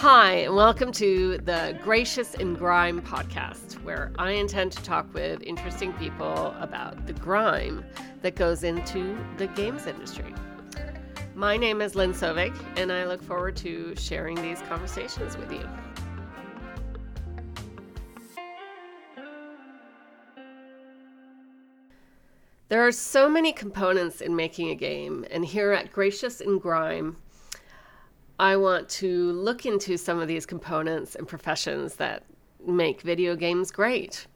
Hi, and welcome to the Gracious in Grime podcast, where I intend to talk with interesting people about the grime that goes into the games industry. My name is Lynn Sovig, and I look forward to sharing these conversations with you. There are so many components in making a game, and here at Gracious in Grime, I want to look into some of these components and professions that make video games great.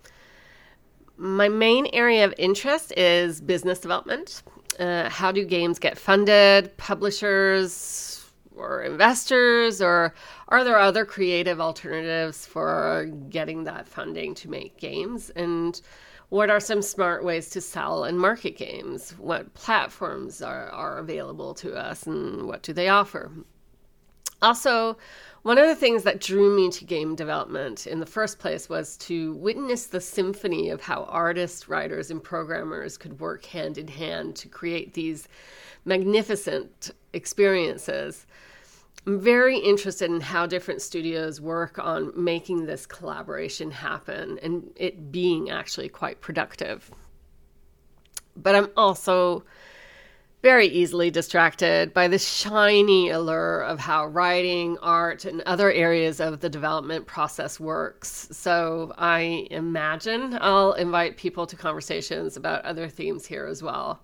My main area of interest is business development. Uh, how do games get funded, publishers or investors, or are there other creative alternatives for getting that funding to make games? And what are some smart ways to sell and market games? What platforms are, are available to us and what do they offer? Also, one of the things that drew me to game development in the first place was to witness the symphony of how artists, writers, and programmers could work hand in hand to create these magnificent experiences. I'm very interested in how different studios work on making this collaboration happen and it being actually quite productive. But I'm also very easily distracted by the shiny allure of how writing, art, and other areas of the development process works. So I imagine I'll invite people to conversations about other themes here as well.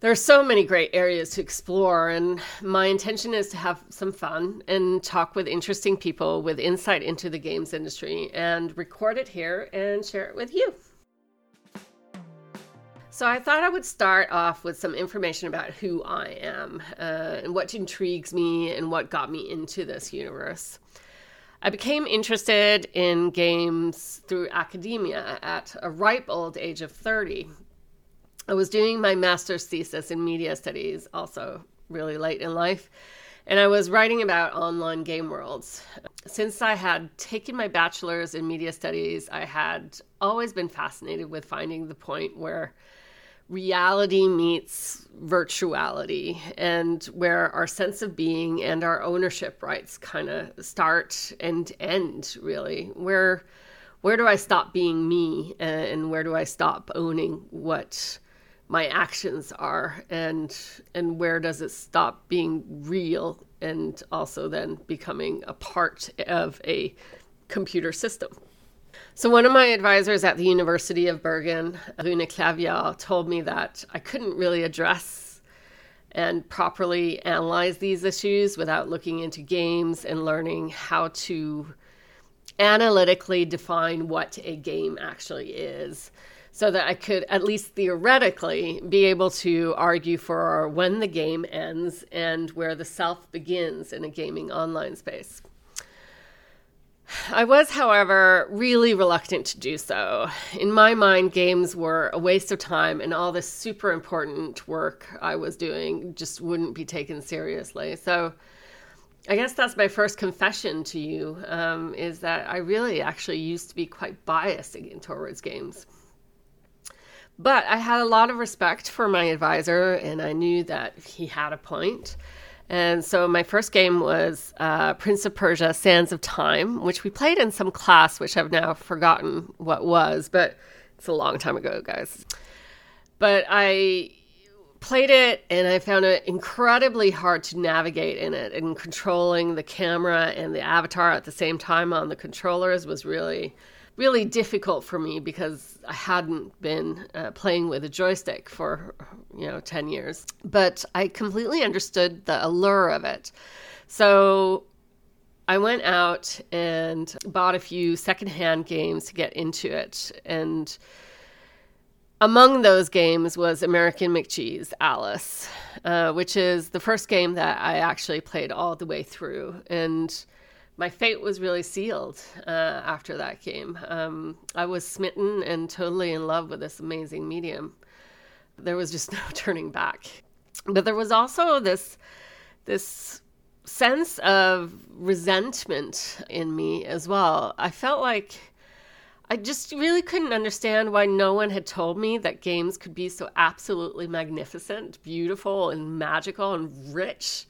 There are so many great areas to explore, and my intention is to have some fun and talk with interesting people with insight into the games industry and record it here and share it with you. So I thought I would start off with some information about who I am uh, and what intrigues me and what got me into this universe. I became interested in games through academia at a ripe old age of 30. I was doing my master's thesis in media studies, also really late in life, and I was writing about online game worlds. Since I had taken my bachelor's in media studies, I had always been fascinated with finding the point where reality meets virtuality and where our sense of being and our ownership rights kind of start and end really. Where where do i stop being me and where do i stop owning what my actions are? And and where does it stop being real and also then becoming a part of a computer system so, one of my advisors at the University of Bergen, Rune Klevjer, told me that I couldn't really address and properly analyze these issues without looking into games and learning how to analytically define what a game actually is so that I could at least theoretically be able to argue for when the game ends and where the self begins in a gaming online space. I was, however, really reluctant to do so. In my mind, games were a waste of time, and all this super important work I was doing just wouldn't be taken seriously. So, I guess that's my first confession to you um, is that I really actually used to be quite biased towards games. But I had a lot of respect for my advisor, and I knew that he had a point. And so my first game was uh, Prince of Persia: Sands of Time, which we played in some class, which I've now forgotten what was, but it's a long time ago, guys. But I played it and I found it incredibly hard to navigate in it, and controlling the camera and the avatar at the same time on the controllers was really really difficult for me because I hadn't been uh, playing with a joystick for, you know, 10 years. But I completely understood the allure of it. So I went out and bought a few secondhand games to get into it. And among those games was American McGee's Alice, uh, which is the first game that I actually played all the way through. And my fate was really sealed uh, after that game. Um, I was smitten and totally in love with this amazing medium. There was just no turning back. But there was also this this sense of resentment in me as well. I felt like I just really couldn't understand why no one had told me that games could be so absolutely magnificent, beautiful, and magical and rich.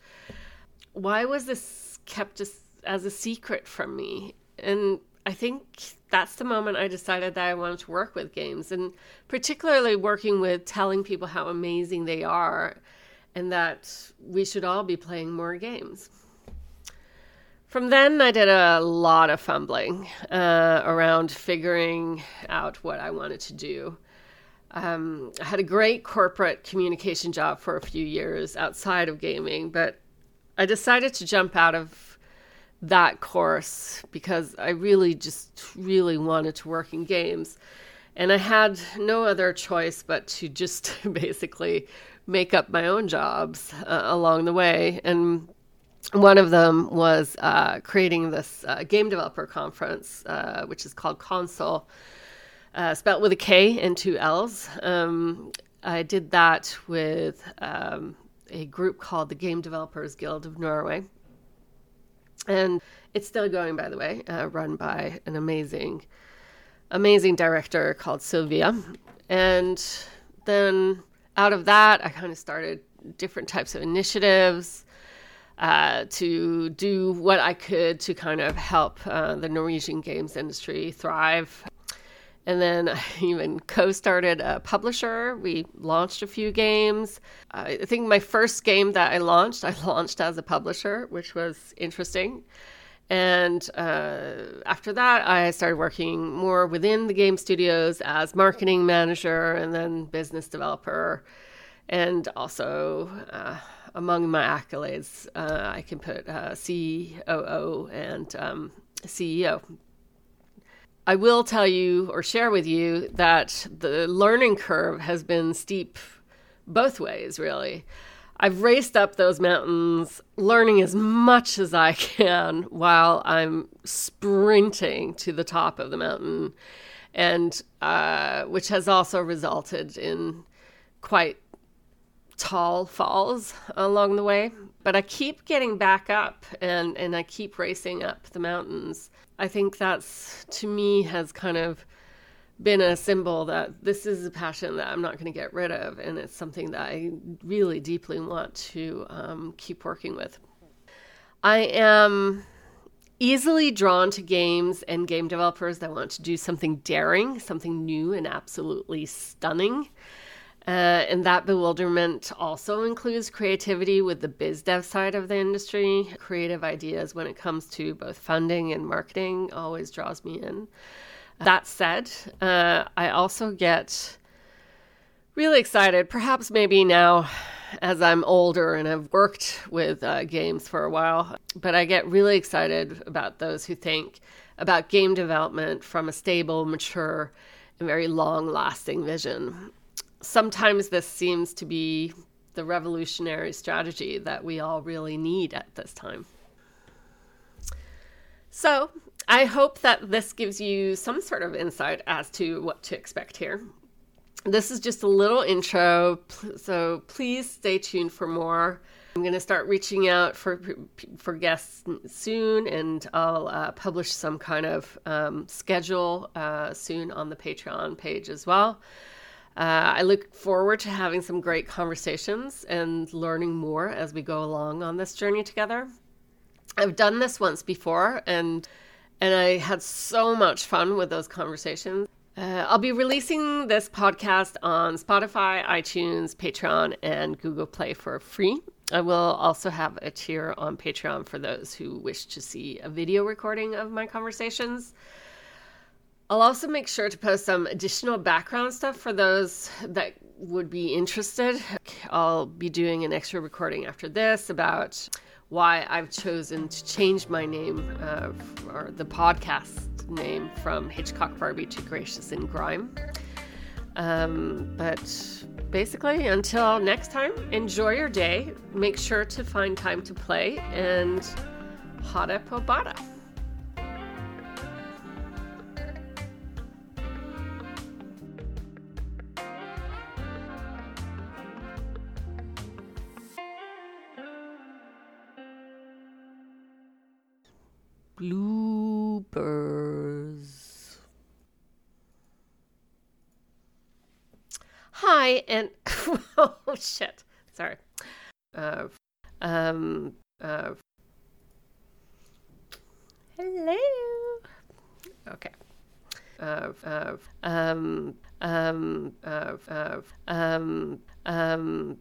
Why was this kept just as a secret from me. And I think that's the moment I decided that I wanted to work with games and particularly working with telling people how amazing they are and that we should all be playing more games. From then, I did a lot of fumbling uh, around figuring out what I wanted to do. Um, I had a great corporate communication job for a few years outside of gaming, but I decided to jump out of that course because I really just really wanted to work in games. And I had no other choice but to just basically make up my own jobs uh, along the way. And one of them was uh, creating this uh, game developer conference, uh, which is called Konsoll, uh, spelled with a K and two L's. Um, I did that with um, a group called the Game Developers Guild of Norway. And it's still going, by the way, uh, run by an amazing, amazing director called Sylvia. And then out of that, I kind of started different types of initiatives uh, to do what I could to kind of help uh, the Norwegian games industry thrive. And then I even co started a publisher. We launched a few games. I think my first game that I launched, I launched as a publisher, which was interesting. And uh, after that, I started working more within the game studios as marketing manager and then business developer. And also, uh, among my accolades, uh, I can put uh, COO and um, CEO. I will tell you or share with you that the learning curve has been steep both ways, really. I've raced up those mountains, learning as much as I can while I'm sprinting to the top of the mountain, and uh, which has also resulted in quite tall falls along the way, but I keep getting back up and, and I keep racing up the mountains. I think that's to me has kind of been a symbol that this is a passion that I'm not going to get rid of, and it's something that I really deeply want to um, keep working with. I am easily drawn to games and game developers that want to do something daring, something new and absolutely stunning. Uh, and that bewilderment also includes creativity with the biz dev side of the industry. Creative ideas when it comes to both funding and marketing always draws me in. That said, uh, I also get really excited, perhaps maybe now as I'm older and have worked with uh, games for a while, but I get really excited about those who think about game development from a stable, mature, and very long lasting vision sometimes this seems to be the revolutionary strategy that we all really need at this time. So, I hope that this gives you some sort of insight as to what to expect here. This is just a little intro, so please stay tuned for more. I'm going to start reaching out for for guests soon, and I'll uh, publish some kind of um, schedule uh, soon on the Patreon page as well. Uh, I look forward to having some great conversations and learning more as we go along on this journey together. I've done this once before, and and I had so much fun with those conversations. Uh, I'll be releasing this podcast on Spotify, iTunes, Patreon, and Google Play for free. I will also have a tier on Patreon for those who wish to see a video recording of my conversations. I'll also make sure to post some additional background stuff for those that would be interested. I'll be doing an extra recording after this about why I've chosen to change my name uh, or the podcast name from Hitchcock Barbie to Gracious in Grime. Um, but basically, until next time, enjoy your day. Make sure to find time to play and hada pobada. Bloopers. Hi, and oh shit, sorry. Uh, um, uh, Hello. Okay. Of, of, um, um, of, um, um,